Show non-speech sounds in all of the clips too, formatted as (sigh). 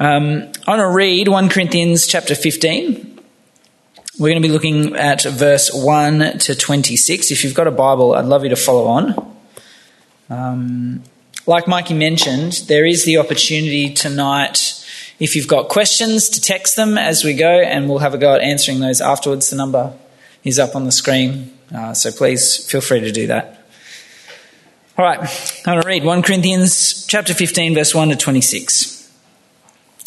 Um, I want to read 1 Corinthians chapter 15. We're going to be looking at verse 1 to 26. If you've got a Bible, I'd love you to follow on. Um, like Mikey mentioned, there is the opportunity tonight, if you've got questions, to text them as we go, and we'll have a go at answering those afterwards. The number is up on the screen, uh, so please feel free to do that. All right, I'm going to read 1 Corinthians chapter 15, verse 1 to 26.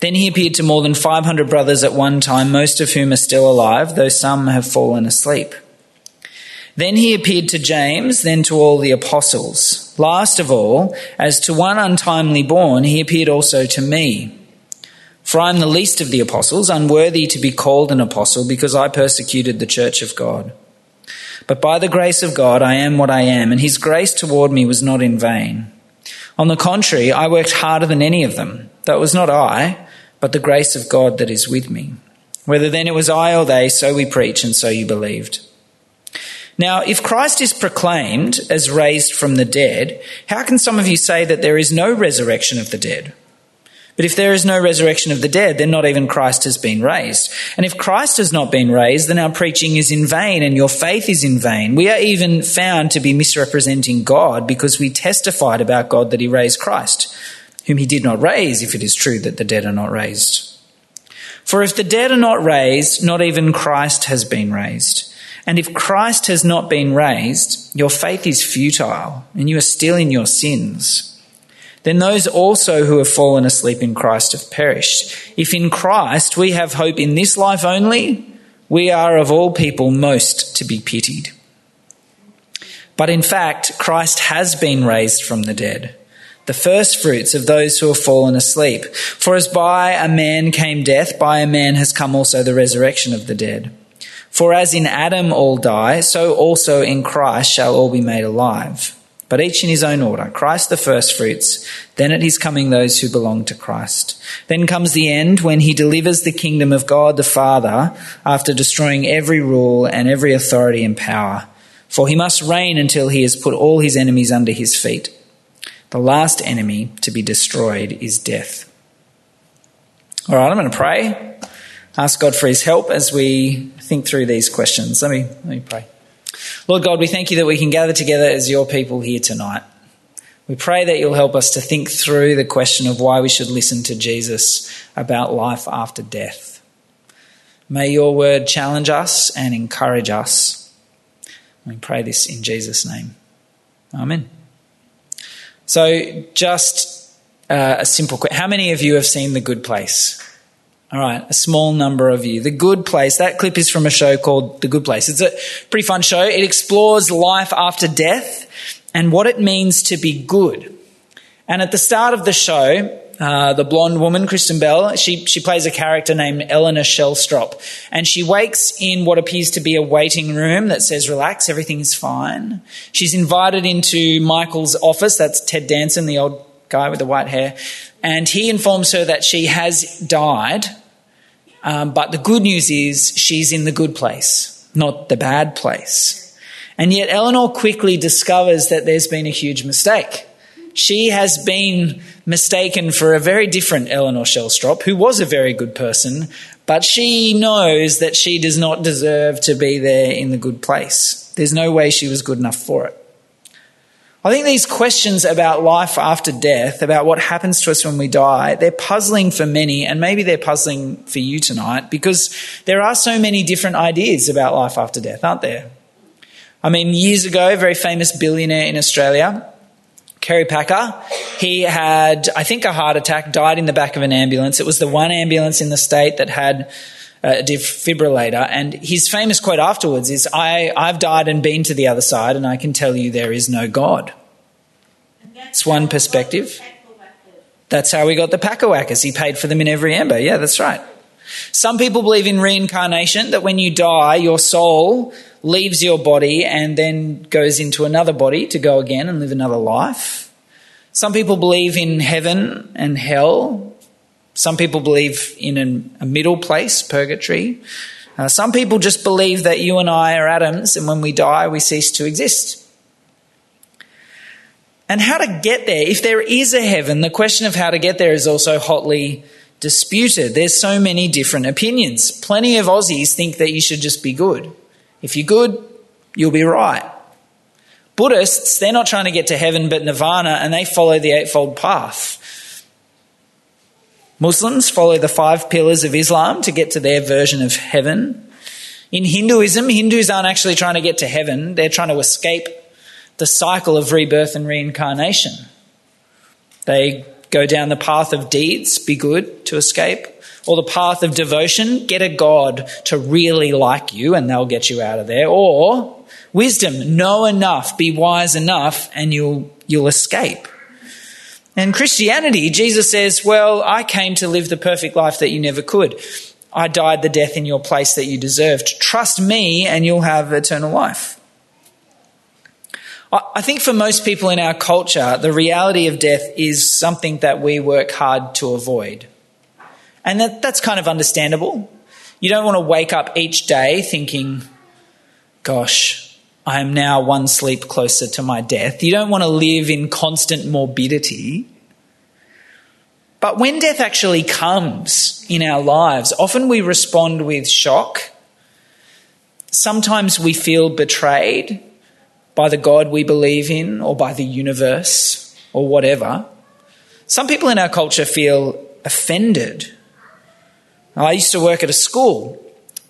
Then he appeared to more than 500 brothers at one time, most of whom are still alive, though some have fallen asleep. Then he appeared to James, then to all the apostles. Last of all, as to one untimely born, he appeared also to me. For I am the least of the apostles, unworthy to be called an apostle, because I persecuted the church of God. But by the grace of God, I am what I am, and his grace toward me was not in vain. On the contrary, I worked harder than any of them, it was not I but the grace of God that is with me. Whether then it was I or they, so we preach, and so you believed. Now, if Christ is proclaimed as raised from the dead, how can some of you say that there is no resurrection of the dead? But if there is no resurrection of the dead, then not even Christ has been raised. And if Christ has not been raised, then our preaching is in vain and your faith is in vain. We are even found to be misrepresenting God because we testified about God that he raised Christ whom he did not raise, if it is true that the dead are not raised. For if the dead are not raised, not even Christ has been raised. And if Christ has not been raised, your faith is futile, and you are still in your sins. Then those also who have fallen asleep in Christ have perished. If in Christ we have hope in this life only, we are of all people most to be pitied. But in fact, Christ has been raised from the dead the first fruits of those who have fallen asleep. For as by a man came death, by a man has come also the resurrection of the dead. For as in Adam all die, so also in Christ shall all be made alive. But each in his own order. Christ the first fruits, then at his coming those who belong to Christ. Then comes the end when he delivers the kingdom of God the Father after destroying every rule and every authority and power. For he must reign until he has put all his enemies under his feet. The last enemy to be destroyed is death. All right, I'm going to pray. Ask God for his help as we think through these questions. Let me, let me pray. Lord God, we thank you that we can gather together as your people here tonight. We pray that you'll help us to think through the question of why we should listen to Jesus about life after death. May your word challenge us and encourage us. We pray this in Jesus' name. Amen. So, just uh, a simple question. How many of you have seen The Good Place? All right, a small number of you. The Good Place, that clip is from a show called The Good Place. It's a pretty fun show. It explores life after death and what it means to be good. And at the start of the show, uh, the blonde woman, Kristen Bell, she, she plays a character named Eleanor Shellstrop. And she wakes in what appears to be a waiting room that says, relax, everything's fine. She's invited into Michael's office. That's Ted Danson, the old guy with the white hair. And he informs her that she has died. Um, but the good news is she's in the good place, not the bad place. And yet Eleanor quickly discovers that there's been a huge mistake she has been mistaken for a very different Eleanor Shellstrop, who was a very good person, but she knows that she does not deserve to be there in the good place. There's no way she was good enough for it. I think these questions about life after death, about what happens to us when we die, they're puzzling for many, and maybe they're puzzling for you tonight because there are so many different ideas about life after death, aren't there? I mean, years ago, a very famous billionaire in Australia, Kerry Packer. He had, I think, a heart attack, died in the back of an ambulance. It was the one ambulance in the state that had a defibrillator. And his famous quote afterwards is, I, I've died and been to the other side, and I can tell you there is no God. It's one perspective. That's how we got the Packer Whackers. He paid for them in every amber. Yeah, that's right. Some people believe in reincarnation, that when you die, your soul leaves your body and then goes into another body to go again and live another life. Some people believe in heaven and hell. Some people believe in an, a middle place, purgatory. Uh, some people just believe that you and I are atoms and when we die, we cease to exist. And how to get there, if there is a heaven, the question of how to get there is also hotly disputed. There's so many different opinions. Plenty of Aussies think that you should just be good. If you're good, you'll be right. Buddhists, they're not trying to get to heaven but nirvana, and they follow the Eightfold Path. Muslims follow the five pillars of Islam to get to their version of heaven. In Hinduism, Hindus aren't actually trying to get to heaven, they're trying to escape the cycle of rebirth and reincarnation. They go down the path of deeds, be good to escape, or the path of devotion, get a God to really like you and they'll get you out of there, or wisdom, know enough, be wise enough and you'll, you'll escape. And Christianity, Jesus says, well, I came to live the perfect life that you never could. I died the death in your place that you deserved. Trust me and you'll have eternal life. I think for most people in our culture, the reality of death is something that we work hard to avoid. And that, that's kind of understandable. You don't want to wake up each day thinking, gosh, I am now one sleep closer to my death. You don't want to live in constant morbidity. But when death actually comes in our lives, often we respond with shock. Sometimes we feel betrayed by the God we believe in or by the universe or whatever. Some people in our culture feel offended. I used to work at a school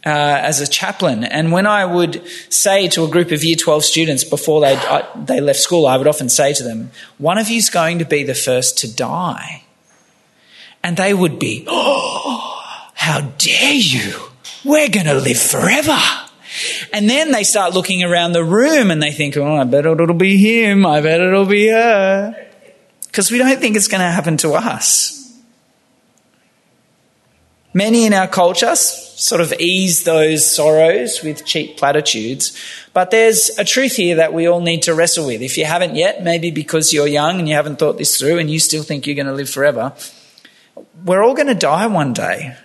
uh, as a chaplain, and when I would say to a group of Year 12 students before they, they left school, I would often say to them, One of you is going to be the first to die. And they would be, Oh, how dare you! We're going to live forever. And then they start looking around the room and they think, oh, I bet it'll be him. I bet it'll be her. Because we don't think it's going to happen to us. Many in our culture sort of ease those sorrows with cheap platitudes, but there's a truth here that we all need to wrestle with. If you haven't yet, maybe because you're young and you haven't thought this through and you still think you're going to live forever, we're all going to die one day.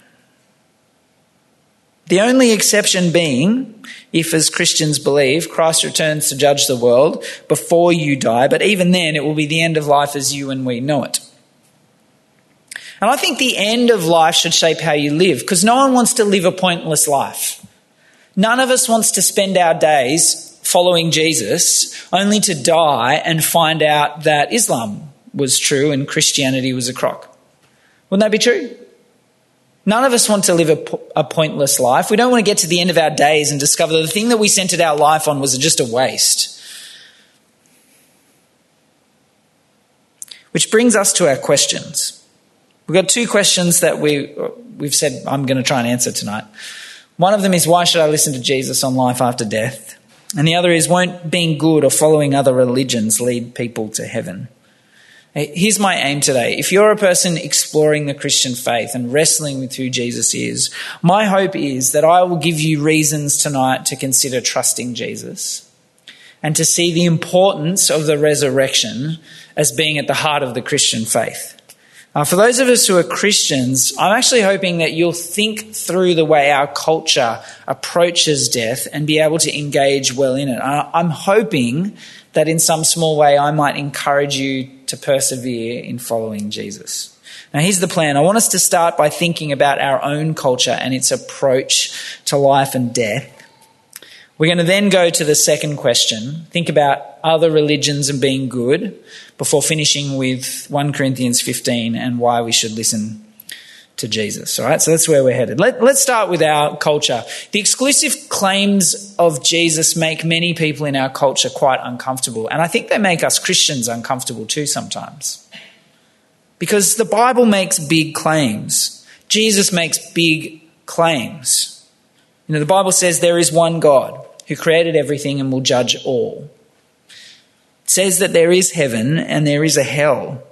The only exception being if, as Christians believe, Christ returns to judge the world before you die, but even then it will be the end of life as you and we know it. And I think the end of life should shape how you live because no one wants to live a pointless life. None of us wants to spend our days following Jesus only to die and find out that Islam was true and Christianity was a crock. Wouldn't that be true? None of us want to live a, a, pointless life. We don't want to get to the end of our days and discover that the thing that we centered our life on was just a waste. Which brings us to our questions. We've got two questions that we, we've said I'm going to try and answer tonight. One of them is why should I listen to Jesus on life after death? And the other is won't being good or following other religions lead people to heaven? Here's my aim today. If you're a person exploring the Christian faith and wrestling with who Jesus is, my hope is that I will give you reasons tonight to consider trusting Jesus and to see the importance of the resurrection as being at the heart of the Christian faith. Uh, for those of us who are Christians, I'm actually hoping that you'll think through the way our culture approaches death and be able to engage well in it. I'm hoping that in some small way I might encourage you to persevere in following Jesus. Now, here's the plan. I want us to start by thinking about our own culture and its approach to life and death. We're going to then go to the second question think about other religions and being good before finishing with 1 Corinthians 15 and why we should listen to Jesus. All right, so that's where we're headed. Let, let's start with our culture. The exclusive claims of Jesus make many people in our culture quite uncomfortable, and I think they make us Christians uncomfortable too sometimes. Because the Bible makes big claims, Jesus makes big claims. You know, the Bible says there is one God who created everything and will judge all. It says that there is heaven and there is a hell.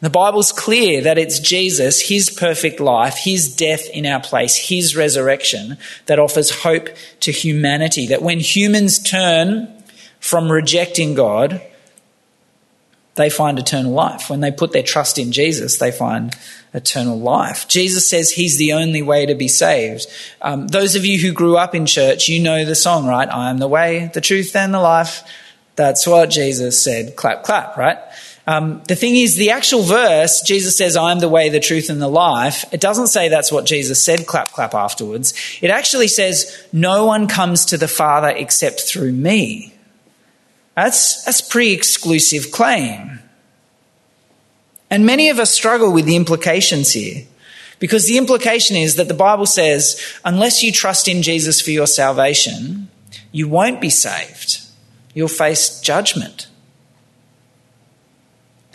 The Bible's clear that it's Jesus, his perfect life, his death in our place, his resurrection that offers hope to humanity. That when humans turn from rejecting God, they find eternal life. When they put their trust in Jesus, they find eternal life. Jesus says he's the only way to be saved. Um, those of you who grew up in church, you know the song, right? I am the way, the truth, and the life. That's what Jesus said. Clap, clap, right? Um, the thing is, the actual verse, Jesus says, I'm the way, the truth, and the life. It doesn't say that's what Jesus said, clap, clap afterwards. It actually says, No one comes to the Father except through me. That's, that's pretty exclusive claim. And many of us struggle with the implications here. Because the implication is that the Bible says, unless you trust in Jesus for your salvation, you won't be saved. You'll face judgment.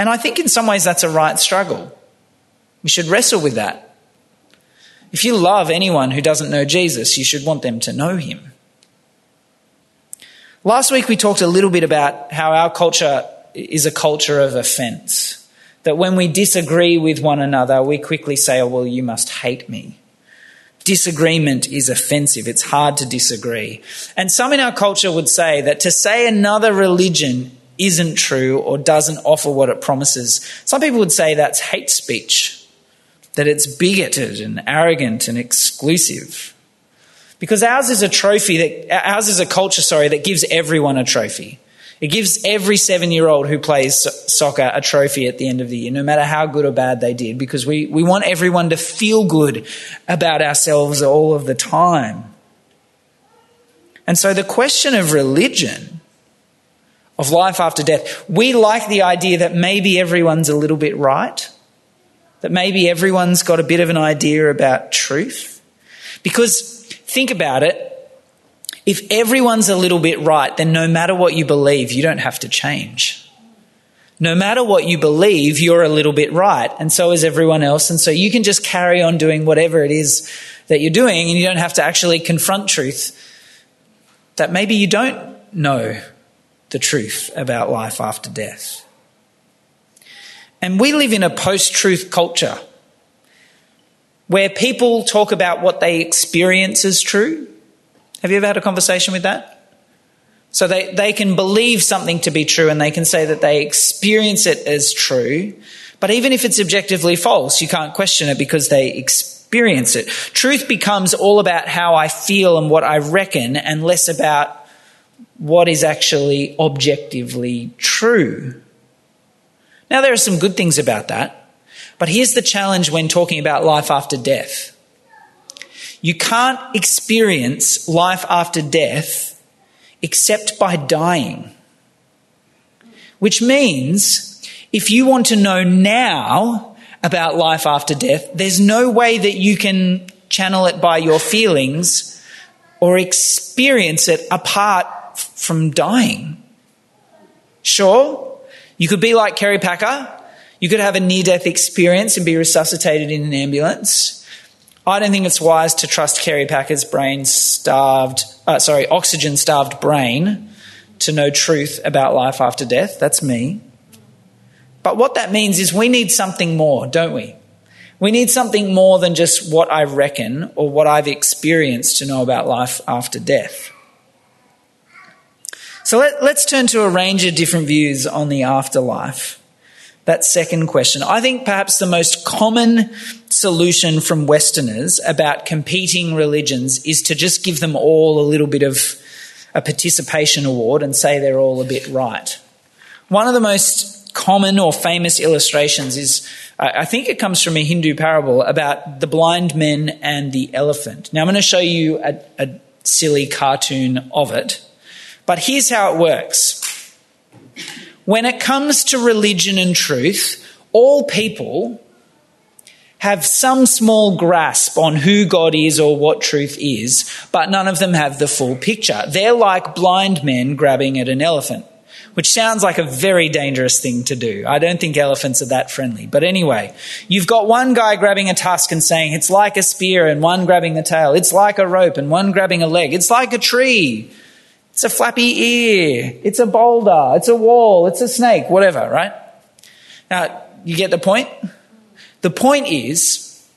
And I think in some ways that's a right struggle. We should wrestle with that. If you love anyone who doesn't know Jesus, you should want them to know him. Last week we talked a little bit about how our culture is a culture of offense. That when we disagree with one another, we quickly say, oh, well, you must hate me. Disagreement is offensive. It's hard to disagree. And some in our culture would say that to say another religion isn't true or doesn't offer what it promises. Some people would say that's hate speech, that it's bigoted and arrogant and exclusive. Because ours is a trophy that, ours is a culture, sorry, that gives everyone a trophy. It gives every seven year old who plays soccer a trophy at the end of the year, no matter how good or bad they did, because we, we want everyone to feel good about ourselves all of the time. And so the question of religion of life after death. We like the idea that maybe everyone's a little bit right, that maybe everyone's got a bit of an idea about truth. Because think about it if everyone's a little bit right, then no matter what you believe, you don't have to change. No matter what you believe, you're a little bit right, and so is everyone else. And so you can just carry on doing whatever it is that you're doing, and you don't have to actually confront truth that maybe you don't know the truth about life after death. And we live in a post truth culture where people talk about what they experience as true. Have you ever had a conversation with that? So they, they can believe something to be true and they can say that they experience it as true. But even if it's objectively false, you can't question it because they experience it. Truth becomes all about how I feel and what I reckon and less about what is actually objectively true. Now, there are some good things about that, but here's the challenge when talking about life after death. You can't experience life after death except by dying. Which means if you want to know now about life after death, there's no way that you can channel it by your feelings or experience it apart from dying. Sure, you could be like Kerry Packer. You could have a near death experience and be resuscitated in an ambulance. I don't think it's wise to trust Kerry Packer's brain starved, uh, sorry, oxygen starved brain to know truth about life after death. That's me. But what that means is we need something more, don't we? We need something more than just what I reckon or what I've experienced to know about life after death. So let, us turn to a range of different views on the afterlife. That second question. I think perhaps the most common solution from Westerners about competing religions is to just give them all a little bit of a participation award and say they're all a bit right. One of the most common or famous illustrations is, I think it comes from a Hindu parable about the blind men and the elephant. Now I'm going to show you a, a silly cartoon of it. But here's how it works when it comes to religion and truth, all people have some small grasp on who God is or what truth is, but none of them have the full picture. They're like blind men grabbing at an elephant, which sounds like a very dangerous thing to do. I don't think elephants are that friendly. But anyway, you've got one guy grabbing a tusk and saying, it's like a spear, and one grabbing the tail. It's like a rope, and one grabbing a leg. It's like a tree. It's a flappy ear. It's a boulder. It's a wall. It's a snake, whatever, right? Now, You get the point? The point is,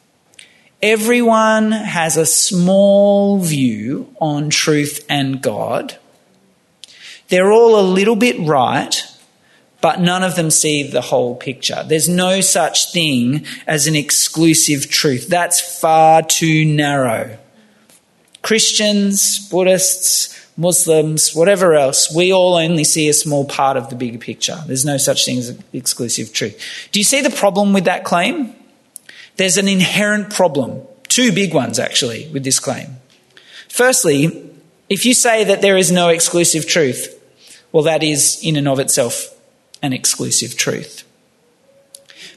everyone has a small view on truth and God. They're all a little bit right, but none of them see the whole picture. There's no such thing as an exclusive truth. That's far too narrow. Christians, Buddhists, Muslims, whatever else, we all only see a small part of the bigger picture. There's no such thing as exclusive truth. Do you see the problem with that claim? There's an inherent problem, two big ones actually, with this claim. Firstly, if you say that there is no exclusive truth, well, that is in and of itself an exclusive truth.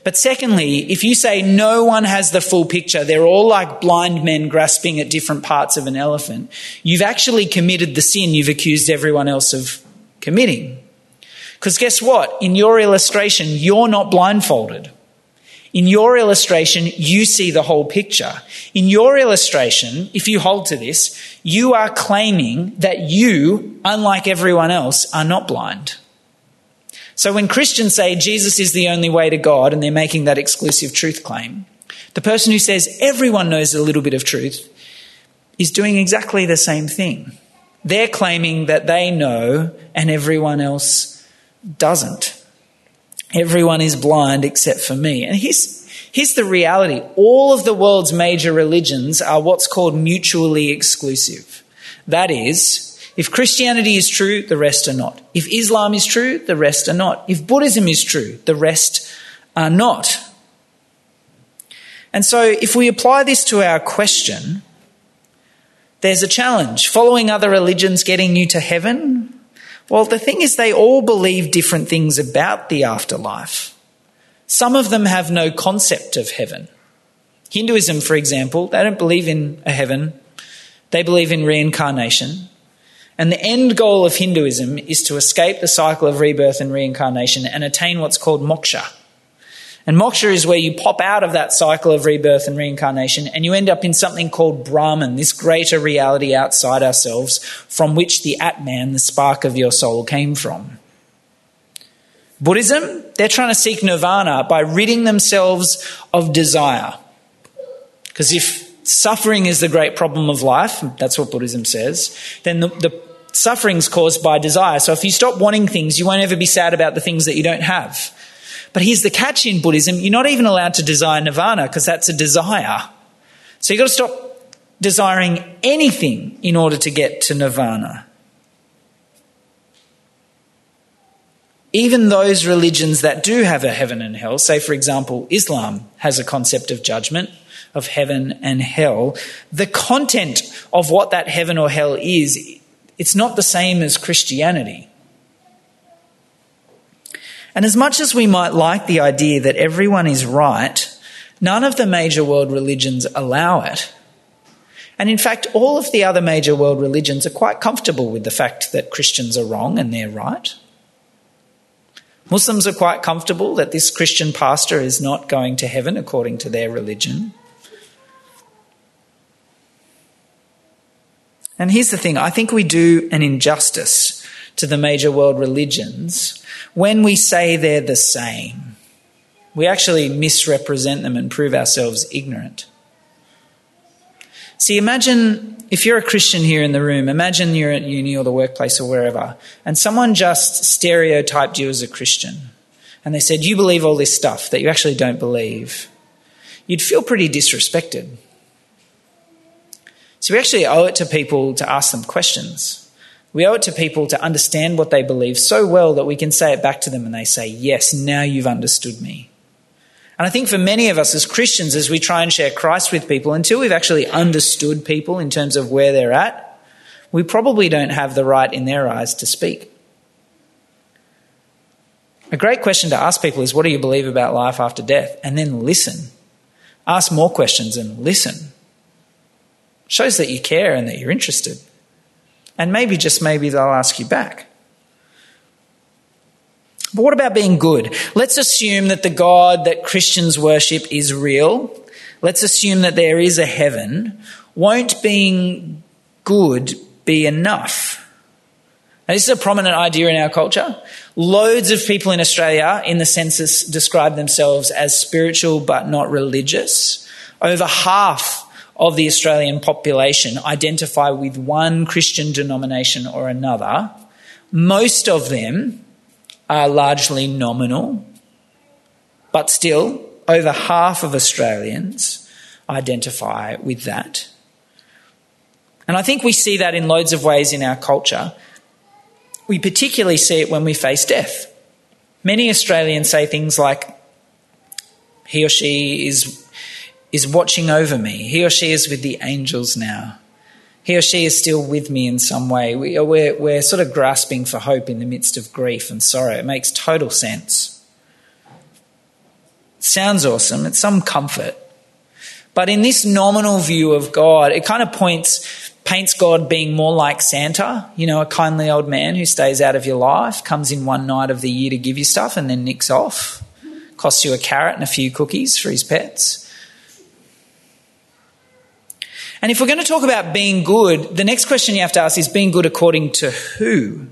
But secondly, if you say no one has the full picture, they're all like blind men grasping at different parts of an elephant, you've actually committed the sin you've accused everyone else of committing. Because guess what? In your illustration, you're not blindfolded. In your illustration, you see the whole picture. In your illustration, if you hold to this, you are claiming that you, unlike everyone else, are not blind. So when Christians say Jesus is the only way to God and they're making that exclusive truth claim, the person who says everyone knows a little bit of truth is doing exactly the same thing. They're claiming that they know and everyone else doesn't. Everyone is blind except for me. And here's, here's the reality all of the world's major religions are what's called mutually exclusive. That is, if Christianity is true, the rest are not. If Islam is true, the rest are not. If Buddhism is true, the rest are not. And so, if we apply this to our question, there's a challenge. Following other religions getting you to heaven? Well, the thing is, they all believe different things about the afterlife. Some of them have no concept of heaven. Hinduism, for example, they don't believe in a heaven, they believe in reincarnation. And the end goal of Hinduism is to escape the cycle of rebirth and reincarnation and attain what's called moksha. And moksha is where you pop out of that cycle of rebirth and reincarnation and you end up in something called Brahman, this greater reality outside ourselves from which the Atman, the spark of your soul, came from. Buddhism, they're trying to seek nirvana by ridding themselves of desire. Because if suffering is the great problem of life, that's what Buddhism says, then the, the Suffering's caused by desire. So if you stop wanting things, you won't ever be sad about the things that you don't have. But here's the catch in Buddhism you're not even allowed to desire nirvana because that's a desire. So you've got to stop desiring anything in order to get to nirvana. Even those religions that do have a heaven and hell, say for example, Islam has a concept of judgment, of heaven and hell, the content of what that heaven or hell is it's not the same as Christianity. And as much as we might like the idea that everyone is right, none of the major world religions allow it. And in fact, all of the other major world religions are quite comfortable with the fact that Christians are wrong and they're right. Muslims are quite comfortable that this Christian pastor is not going to heaven according to their religion. And here's the thing I think we do an injustice to the major world religions when we say they're the same. We actually misrepresent them and prove ourselves ignorant. See, imagine if you're a Christian here in the room, imagine you're at uni or the workplace or wherever, and someone just stereotyped you as a Christian. And they said, You believe all this stuff that you actually don't believe. You'd feel pretty disrespected. So we actually owe it to people to ask them questions. We owe it to people to understand what they believe so well that we can say it back to them and they say, Yes, now you've understood me. And I think for many of us as Christians, as we try and share Christ with people, until we've actually understood people in terms of where they're at, we probably don't have the right in their eyes to speak. A great question to ask people is, What do you believe about life after death? And then listen. Ask more questions and listen. Shows that you care and that you're interested. And maybe, just maybe, they'll ask you back. But what about being good? Let's assume that the God that Christians worship is real. Let's assume that there is a heaven. Won't being good be enough? Now, this is a prominent idea in our culture. Loads of people in Australia in the census describe themselves as spiritual but not religious. Over half of the Australian population identify with one Christian denomination or another. Most of them are largely nominal, but still, over half of Australians identify with that. And I think we see that in loads of ways in our culture. We particularly see it when we face death. Many Australians say things like, he or she is, is watching over me. He or she is with the angels now. He or she is still with me in some way. We, uh, we're, we're sort of grasping for hope in the midst of grief and sorrow. It makes total sense. Sounds awesome. It's some comfort. But in this nominal view of God, it kind of points paints God being more like Santa, you know, a kindly old man who stays out of your life, comes in one night of the year to give you stuff and then nicks off, costs you a carrot and a few cookies for his pets. And if we're going to talk about being good, the next question you have to ask is being good according to who?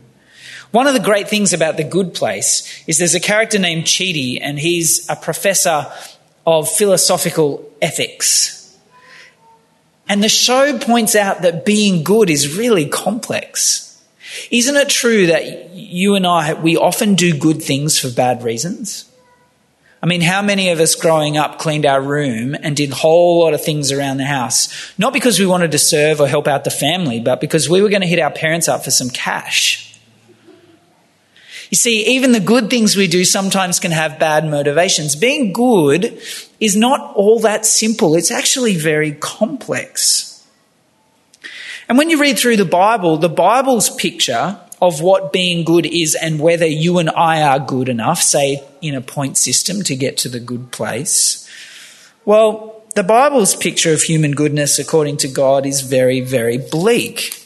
One of the great things about The Good Place is there's a character named Chidi, and he's a professor of philosophical ethics. And the show points out that being good is really complex. Isn't it true that you and I, we often do good things for bad reasons? I mean, how many of us growing up cleaned our room and did a whole lot of things around the house? Not because we wanted to serve or help out the family, but because we were going to hit our parents up for some cash. You see, even the good things we do sometimes can have bad motivations. Being good is not all that simple, it's actually very complex. And when you read through the Bible, the Bible's picture of what being good is and whether you and I are good enough, say in a point system to get to the good place, well, the Bible's picture of human goodness according to God is very, very bleak.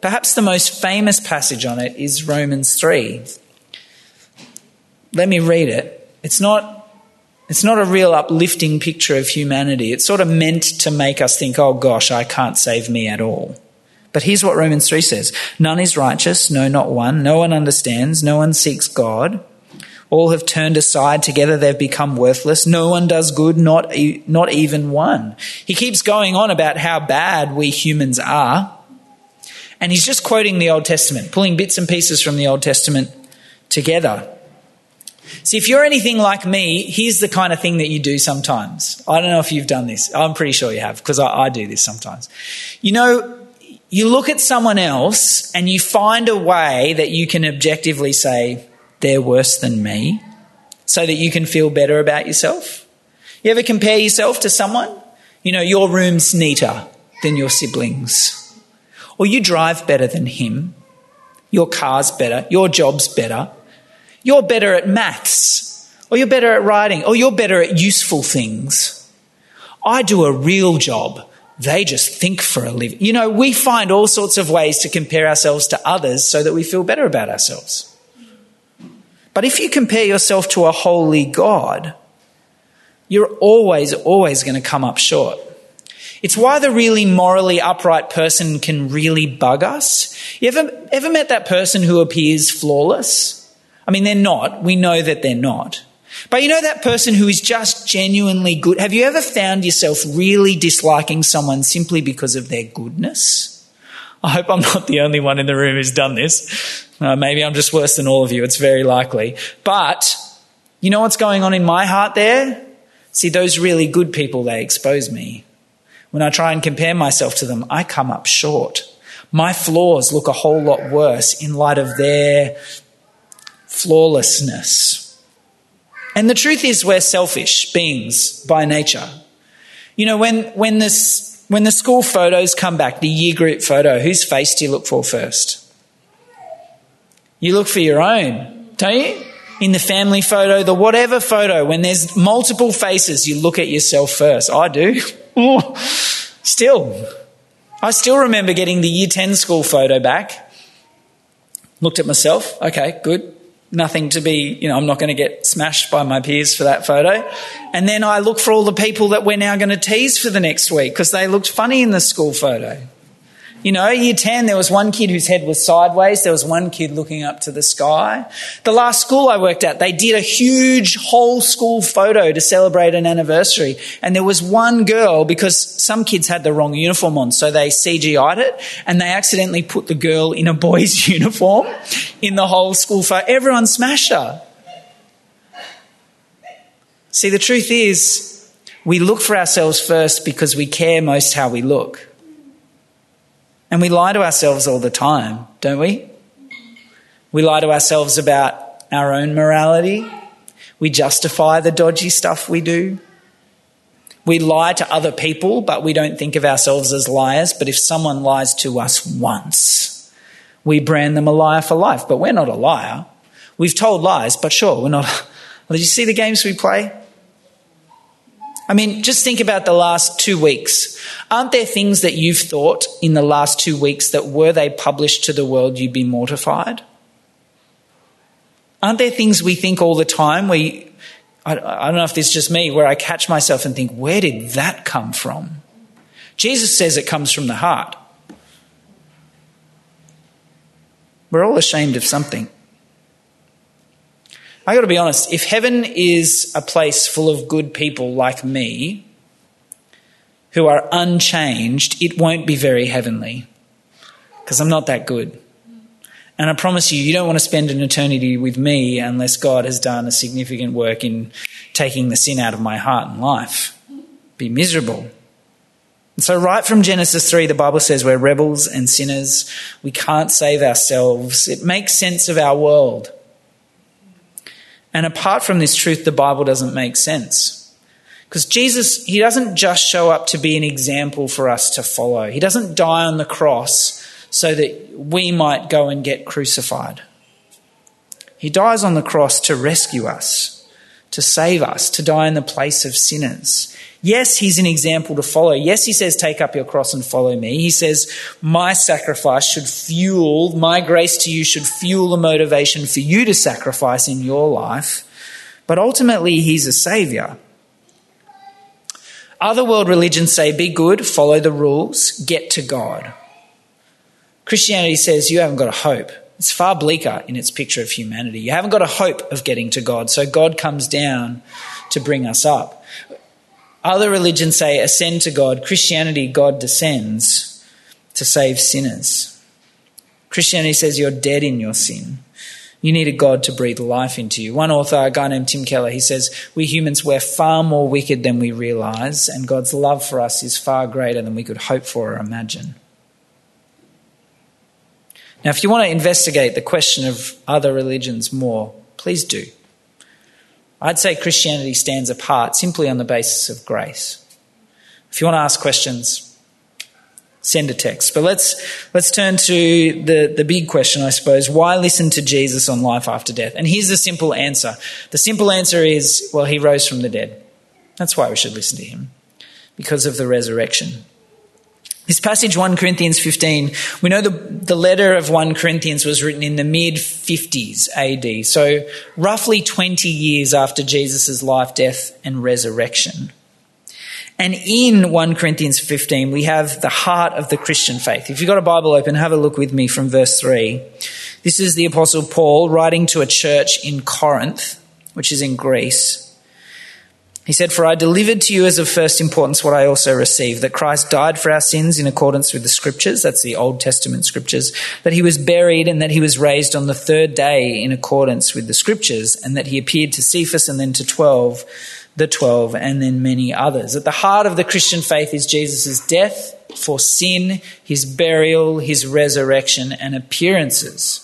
Perhaps the most famous passage on it is Romans 3. Let me read it. It's not, it's not a real uplifting picture of humanity. It's sort of meant to make us think, oh gosh, I can't save me at all. But here's what Romans 3 says None is righteous, no, not one. No one understands, no one seeks God. All have turned aside. Together they've become worthless. No one does good, not, not even one. He keeps going on about how bad we humans are. And he's just quoting the Old Testament, pulling bits and pieces from the Old Testament together. See, if you're anything like me, here's the kind of thing that you do sometimes. I don't know if you've done this. I'm pretty sure you have, because I, I do this sometimes. You know, you look at someone else and you find a way that you can objectively say, they're worse than me, so that you can feel better about yourself. You ever compare yourself to someone? You know, your room's neater than your siblings or you drive better than him, your car's better, your job's better, you're better at maths, or you're better at writing, or you're better at useful things. I do a real job. They just think for a living. You know, we find all sorts of ways to compare ourselves to others so that we feel better about ourselves. But if you compare yourself to a holy God, you're always, always going to come up short. It's why the really morally upright person can really bug us. You ever, ever met that person who appears flawless? I mean, they're not. We know that they're not. But you know that person who is just genuinely good? Have you ever found yourself really disliking someone simply because of their goodness? I hope I'm not the only one in the room who's done this. Uh, maybe I'm just worse than all of you. It's very likely. But you know what's going on in my heart there? See, those really good people, they expose me. When I try and compare myself to them, I come up short. My flaws look a whole lot worse in light of their flawlessness. And the truth is, we're selfish beings by nature. You know, when, when, this, when the school photos come back, the year group photo, whose face do you look for first? You look for your own, don't you? In the family photo, the whatever photo, when there's multiple faces, you look at yourself first. I do. (laughs) Still, I still remember getting the year 10 school photo back. Looked at myself, okay, good. Nothing to be, you know, I'm not going to get smashed by my peers for that photo. And then I look for all the people that we're now going to tease for the next week because they looked funny in the school photo. You know, year 10, there was one kid whose head was sideways. There was one kid looking up to the sky. The last school I worked at, they did a huge whole school photo to celebrate an anniversary. And there was one girl, because some kids had the wrong uniform on, so they CGI'd it, and they accidentally put the girl in a boy's (laughs) uniform in the whole school photo. Everyone smashed her. See, the truth is, we look for ourselves first because we care most how we look. And we lie to ourselves all the time, don't we? We lie to ourselves about our own morality. We justify the dodgy stuff we do. We lie to other people, but we don't think of ourselves as liars. But if someone lies to us once, we brand them a liar for life. But we're not a liar. We've told lies, but sure, we're not. (laughs) Did you see the games we play? I mean, just think about the last two weeks. Aren't there things that you've thought in the last two weeks that were they published to the world, you'd be mortified? Aren't there things we think all the time where you, I, I don't know if this is just me, where I catch myself and think, where did that come from? Jesus says it comes from the heart. We're all ashamed of something. I got to be honest, if heaven is a place full of good people like me who are unchanged, it won't be very heavenly because I'm not that good. And I promise you, you don't want to spend an eternity with me unless God has done a significant work in taking the sin out of my heart and life. Be miserable. And so, right from Genesis 3, the Bible says we're rebels and sinners. We can't save ourselves. It makes sense of our world. And apart from this truth, the Bible doesn't make sense. Because Jesus, he doesn't just show up to be an example for us to follow. He doesn't die on the cross so that we might go and get crucified. He dies on the cross to rescue us, to save us, to die in the place of sinners. Yes, he's an example to follow. Yes, he says, take up your cross and follow me. He says, my sacrifice should fuel, my grace to you should fuel the motivation for you to sacrifice in your life. But ultimately, he's a savior. Other world religions say, be good, follow the rules, get to God. Christianity says, you haven't got a hope. It's far bleaker in its picture of humanity. You haven't got a hope of getting to God, so God comes down to bring us up. Other religions say ascend to God. Christianity, God descends to save sinners. Christianity says you're dead in your sin. You need a God to breathe life into you. One author, a guy named Tim Keller, he says, We humans, we're far more wicked than we realize, and God's love for us is far greater than we could hope for or imagine. Now, if you want to investigate the question of other religions more, please do. I'd say Christianity stands apart simply on the basis of grace. If you want to ask questions, send a text. But let's, let's turn to the, the big question, I suppose. Why listen to Jesus on life after death? And here's the simple answer. The simple answer is, well, he rose from the dead. That's why we should listen to him, because of the resurrection. This passage, 1 Corinthians 15, we know the, the letter of 1 Corinthians was written in the mid 50s AD, so roughly 20 years after Jesus' life, death, and resurrection. And in 1 Corinthians 15, we have the heart of the Christian faith. If you've got a Bible open, have a look with me from verse 3. This is the Apostle Paul writing to a church in Corinth, which is in Greece. He said, For I delivered to you as of first importance what I also received that Christ died for our sins in accordance with the scriptures, that's the Old Testament scriptures, that he was buried and that he was raised on the third day in accordance with the scriptures, and that he appeared to Cephas and then to 12, the 12, and then many others. At the heart of the Christian faith is Jesus' death for sin, his burial, his resurrection, and appearances.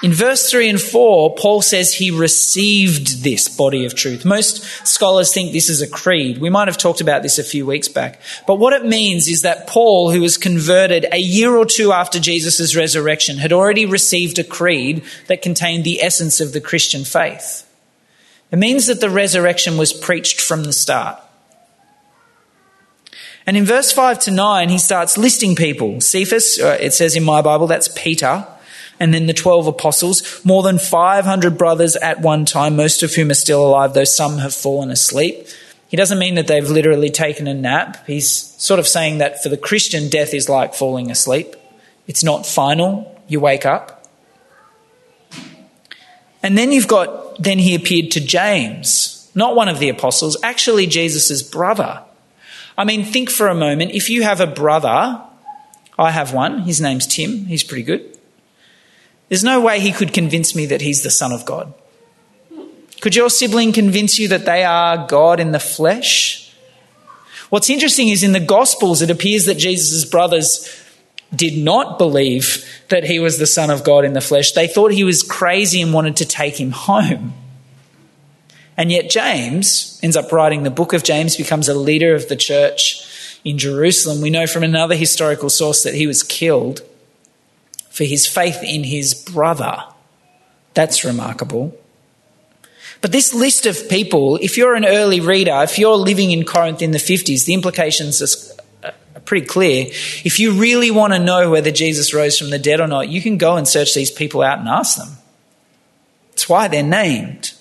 In verse 3 and 4, Paul says he received this body of truth. Most scholars think this is a creed. We might have talked about this a few weeks back. But what it means is that Paul, who was converted a year or two after Jesus' resurrection, had already received a creed that contained the essence of the Christian faith. It means that the resurrection was preached from the start. And in verse 5 to 9, he starts listing people. Cephas, uh, it says in my Bible, that's Peter and then the 12 apostles, more than 500 brothers at one time, most of whom are still alive, though some have fallen asleep. He doesn't mean that they've literally taken a nap. He's sort of saying that for the Christian, death is like falling asleep. It's not final. You wake up. And then you've got, then he appeared to James, not one of the apostles, actually Jesus' brother. I mean, think for a moment if you have a brother, I have one, his name's Tim, he's pretty good. There's no way he could convince me that he's the Son of God. Could your sibling convince you that they are God in the flesh? What's interesting is in the Gospels, it appears that Jesus' brothers did not believe that he was the Son of God in the flesh. They thought he was crazy and wanted to take him home. And yet, James ends up writing the book of James, becomes a leader of the church in Jerusalem. We know from another historical source that he was killed for his faith in his brother. That's remarkable. But this list of people, if you're an early reader, if you're living in Corinth in the 50s, the implications are uh, pretty clear. If you really want to know whether Jesus rose from the dead or not, you can go and search these people out and ask them. That's why they're named.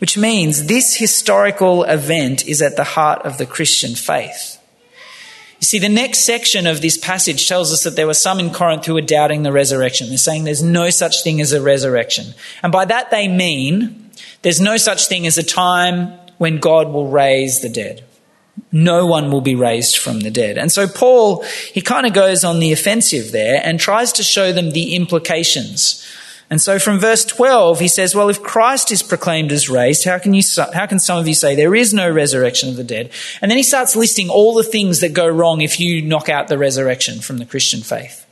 Which means this historical event is at the heart of the Christian faith. You see, the next section of this passage tells us that there were some in Corinth who were doubting the resurrection. They're saying there's no such thing as a resurrection. And by that they mean there's no such thing as a time when God will raise the dead. No one will be raised from the dead. And so Paul, he kind of goes on the offensive there and tries to show them the implications and so from verse 12, he says, Well, if Christ is proclaimed as raised, how can, you, how can some of you say there is no resurrection of the dead? And then he starts listing all the things that go wrong if you knock out the resurrection from the Christian faith.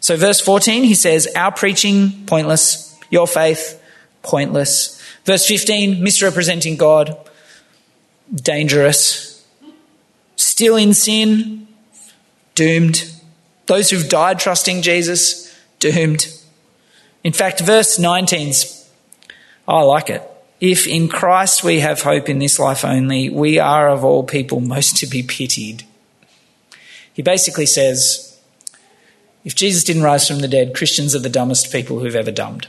So, verse 14, he says, Our preaching, pointless. Your faith, pointless. Verse 15, misrepresenting God, dangerous. Still in sin, doomed. Those who've died trusting Jesus, doomed. In fact, verse 19's, I like it. If in Christ we have hope in this life only, we are of all people most to be pitied. He basically says, if Jesus didn't rise from the dead, Christians are the dumbest people who've ever dumbed.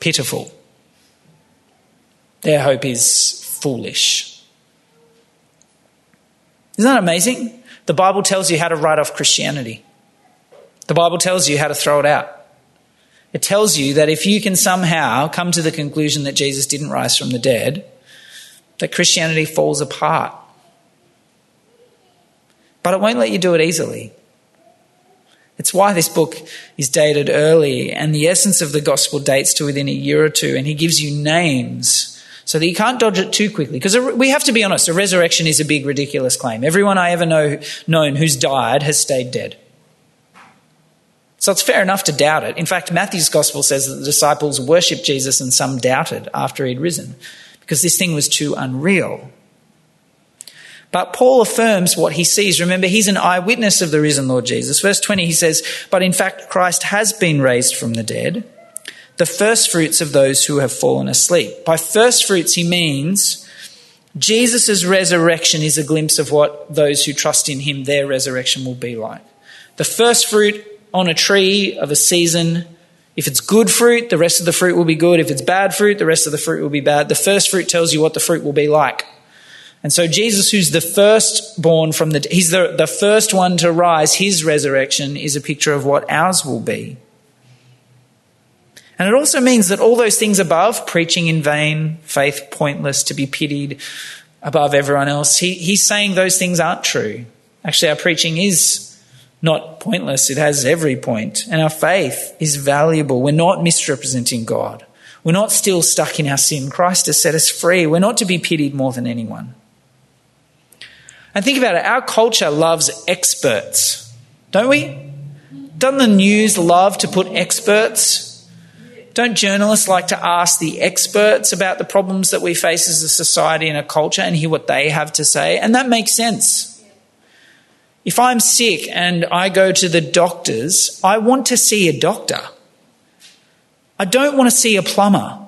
Pitiful. Their hope is foolish. Isn't that amazing? The Bible tells you how to write off Christianity. The Bible tells you how to throw it out. It tells you that if you can somehow come to the conclusion that Jesus didn't rise from the dead, that Christianity falls apart. But it won't let you do it easily. It's why this book is dated early, and the essence of the gospel dates to within a year or two, and he gives you names so that you can't dodge it too quickly. Because we have to be honest, a resurrection is a big, ridiculous claim. Everyone I ever know known who's died has stayed dead. So it's fair enough to doubt it. In fact, Matthew's gospel says that the disciples worshipped Jesus and some doubted after he'd risen because this thing was too unreal. But Paul affirms what he sees. Remember, he's an eyewitness of the risen Lord Jesus. Verse 20, he says, But in fact, Christ has been raised from the dead, the first fruits of those who have fallen asleep. By first fruits, he means Jesus' resurrection is a glimpse of what those who trust in him, their resurrection will be like. The first fruit on a tree of a season. If it's good fruit, the rest of the fruit will be good. If it's bad fruit, the rest of the fruit will be bad. The first fruit tells you what the fruit will be like. And so Jesus, who's the firstborn from the, he's the, the first one to rise, his resurrection is a picture of what ours will be. And it also means that all those things above, preaching in vain, faith pointless, to be pitied above everyone else, he, he's saying those things aren't true. Actually, our preaching is not pointless, it has every point. And our faith is valuable. We're not misrepresenting God. We're not still stuck in our sin. Christ has set us free. We're not to be pitied more than anyone. And think about it our culture loves experts, don't we? Doesn't the news love to put experts? Don't journalists like to ask the experts about the problems that we face as a society and a culture and hear what they have to say? And that makes sense. If I'm sick and I go to the doctors, I want to see a doctor. I don't want to see a plumber.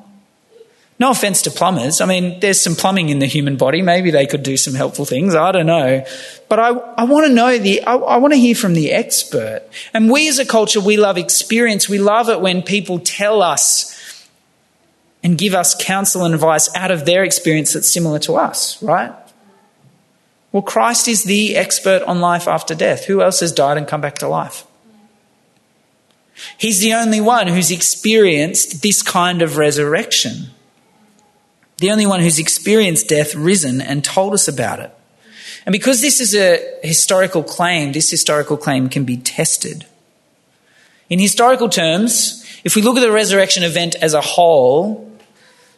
No offense to plumbers. I mean, there's some plumbing in the human body. Maybe they could do some helpful things. I don't know. But I, I want to know the, I, I want to hear from the expert. And we as a culture, we love experience. We love it when people tell us and give us counsel and advice out of their experience that's similar to us, right? Well, Christ is the expert on life after death. Who else has died and come back to life? He's the only one who's experienced this kind of resurrection. The only one who's experienced death, risen, and told us about it. And because this is a historical claim, this historical claim can be tested. In historical terms, if we look at the resurrection event as a whole,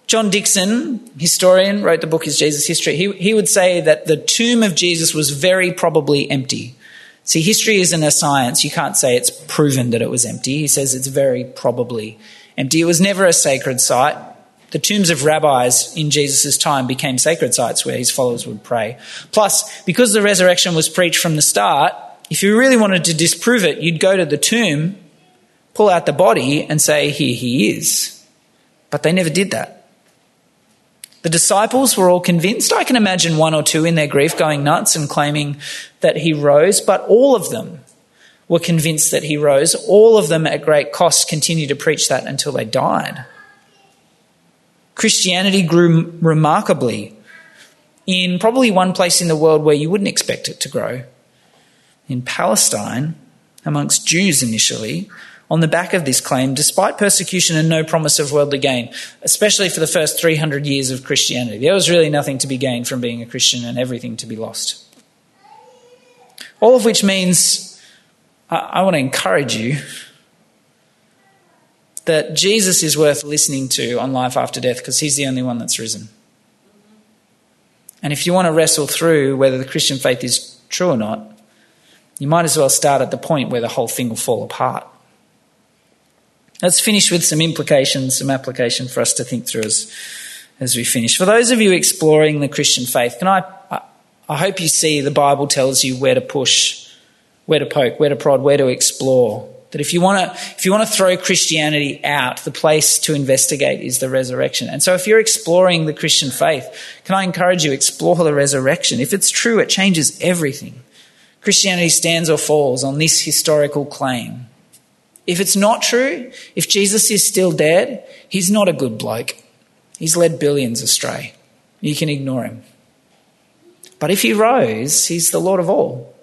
John Dickson, historian, wrote the book Is Jesus History. He, he would say that the tomb of Jesus was very probably empty. See, history isn't a science. You can't say it's proven that it was empty. He says it's very probably empty. It was never a sacred site. The tombs of rabbis in Jesus' time became sacred sites where his followers would pray. Plus, because the resurrection was preached from the start, if you really wanted to disprove it, you'd go to the tomb, pull out the body, and say, Here he is. But they never did that. The disciples were all convinced. I can imagine one or two in their grief going nuts and claiming that he rose, but all of them were convinced that he rose. All of them, at great cost, continued to preach that until they died. Christianity grew remarkably in probably one place in the world where you wouldn't expect it to grow. In Palestine, amongst Jews initially, on the back of this claim, despite persecution and no promise of worldly gain, especially for the first 300 years of Christianity. There was really nothing to be gained from being a Christian and everything to be lost. All of which means I, I want to encourage you that Jesus is worth listening to on life after death because he's the only one that's risen. And if you want to wrestle through whether the Christian faith is true or not, you might as well start at the point where the whole thing will fall apart. Let's finish with some implications, some application for us to think through as, as we finish. For those of you exploring the Christian faith, can I, I hope you see the Bible tells you where to push, where to poke, where to prod, where to explore. That if you want to, if you want to throw Christianity out, the place to investigate is the resurrection. And so if you're exploring the Christian faith, can I encourage you explore the resurrection? If it's true, it changes everything. Christianity stands or falls on this historical claim. If it's not true, if Jesus is still dead, he's not a good bloke. He's led billions astray. You can ignore him. But if he rose, he's the Lord of all.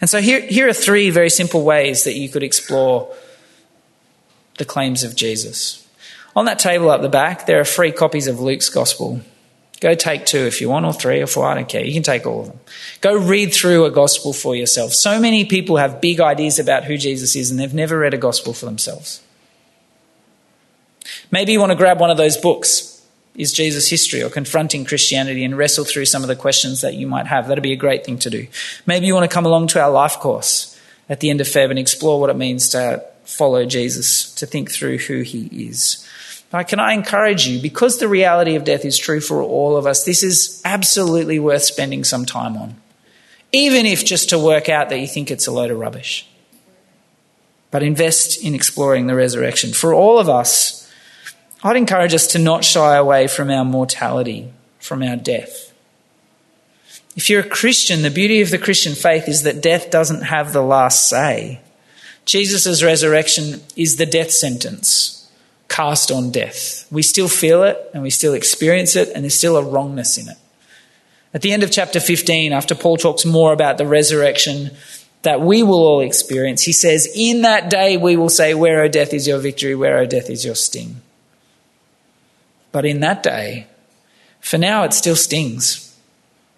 And so here, here are three very simple ways that you could explore the claims of Jesus. On that table up the back, there are free copies of Luke's Gospel. Go take two if you want, or three or four, I don't care. You can take all of them. Go read through a gospel for yourself. So many people have big ideas about who Jesus is and they've never read a gospel for themselves. Maybe you want to grab one of those books. Is Jesus history or confronting Christianity and wrestle through some of the questions that you might have? That'd be a great thing to do. Maybe you want to come along to our life course at the end of Feb and explore what it means to follow Jesus, to think through who he is. But can I encourage you, because the reality of death is true for all of us, this is absolutely worth spending some time on. Even if just to work out that you think it's a load of rubbish. But invest in exploring the resurrection. For all of us, I'd encourage us to not shy away from our mortality, from our death. If you're a Christian, the beauty of the Christian faith is that death doesn't have the last say. Jesus' resurrection is the death sentence cast on death. We still feel it and we still experience it, and there's still a wrongness in it. At the end of chapter 15, after Paul talks more about the resurrection that we will all experience, he says, In that day we will say, Where, O death, is your victory? Where, O death, is your sting? But in that day, for now it still stings,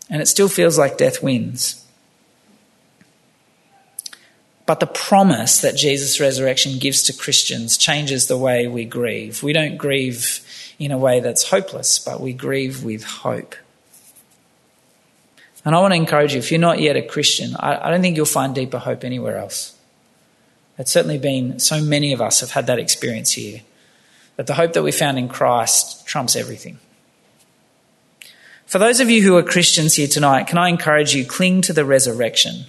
and it still feels like death wins. But the promise that Jesus' resurrection gives to Christians changes the way we grieve. We don't grieve in a way that's hopeless, but we grieve with hope. And I want to encourage you if you're not yet a Christian, I, don't think you'll find deeper hope anywhere else. It's certainly been, so many of us have had that experience here, that the hope that we found in Christ trumps everything. For those of you who are Christians here tonight, can I encourage you, cling to the resurrection.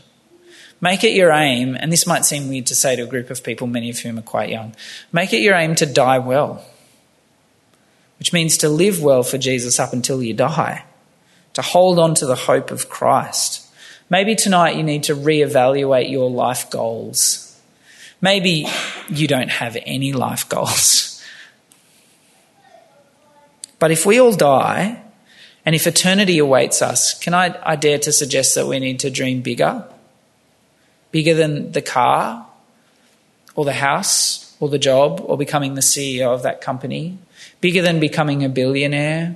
Make it your aim, and this might seem weird to say to a group of people, many of whom are quite young, make it your aim to die well, which means to live well for Jesus up until you die, to hold on to the hope of Christ. Maybe tonight you need to reevaluate your life goals. Maybe you don't have any life goals. But if we all die, and if eternity awaits us, can I, I dare to suggest that we need to dream bigger? Bigger than the car, or the house, or the job, or becoming the CEO of that company? Bigger than becoming a billionaire,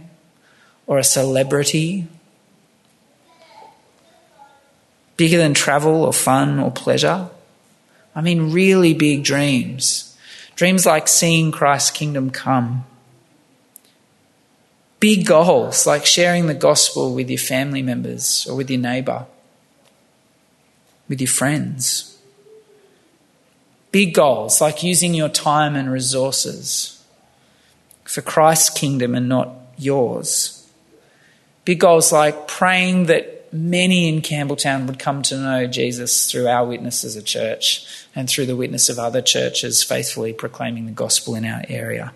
or a celebrity? Bigger than travel, or fun, or pleasure? I mean, really big dreams. Dreams like seeing Christ's kingdom come. Big goals like sharing the gospel with your family members or with your neighbour, with your friends. Big goals like using your time and resources for Christ's kingdom and not yours. Big goals like praying that many in Campbelltown would come to know Jesus through our witness as a church and through the witness of other churches faithfully proclaiming the gospel in our area.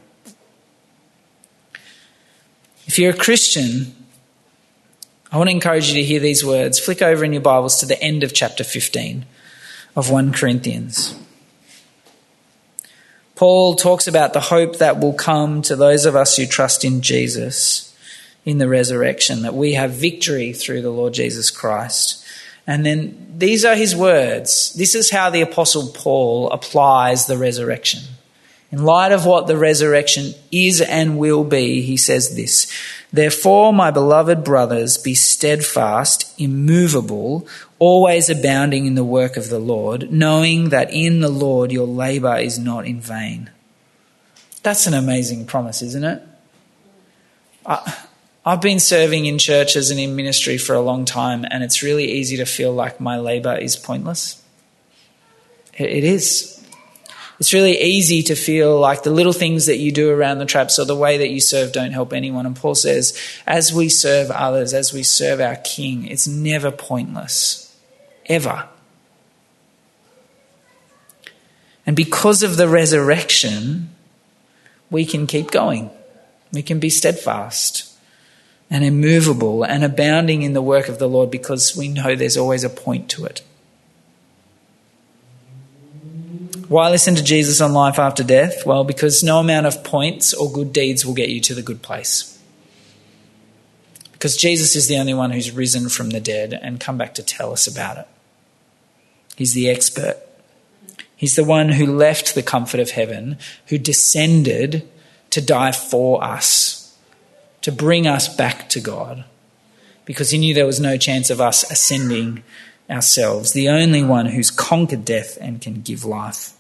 If you're a Christian, I want to encourage you to hear these words. Flick over in your Bibles to the end of chapter 15 of 1 Corinthians. Paul talks about the hope that will come to those of us who trust in Jesus in the resurrection, that we have victory through the Lord Jesus Christ. And then these are his words. This is how the Apostle Paul applies the resurrection. In light of what the resurrection is and will be, he says this Therefore, my beloved brothers, be steadfast, immovable, always abounding in the work of the Lord, knowing that in the Lord your labor is not in vain. That's an amazing promise, isn't it? I, I've been serving in churches and in ministry for a long time, and it's really easy to feel like my labor is pointless. It is. It's really easy to feel like the little things that you do around the traps or the way that you serve don't help anyone. And Paul says, as we serve others, as we serve our King, it's never pointless. Ever. And because of the resurrection, we can keep going. We can be steadfast and immovable and abounding in the work of the Lord because we know there's always a point to it. Why listen to Jesus on life after death? Well, because no amount of points or good deeds will get you to the good place. Because Jesus is the only one who's risen from the dead and come back to tell us about it. He's the expert. He's the one who left the comfort of heaven, who descended to die for us to bring us back to God because he knew there was no chance of us ascending ourselves, the only one who's conquered death and can give life.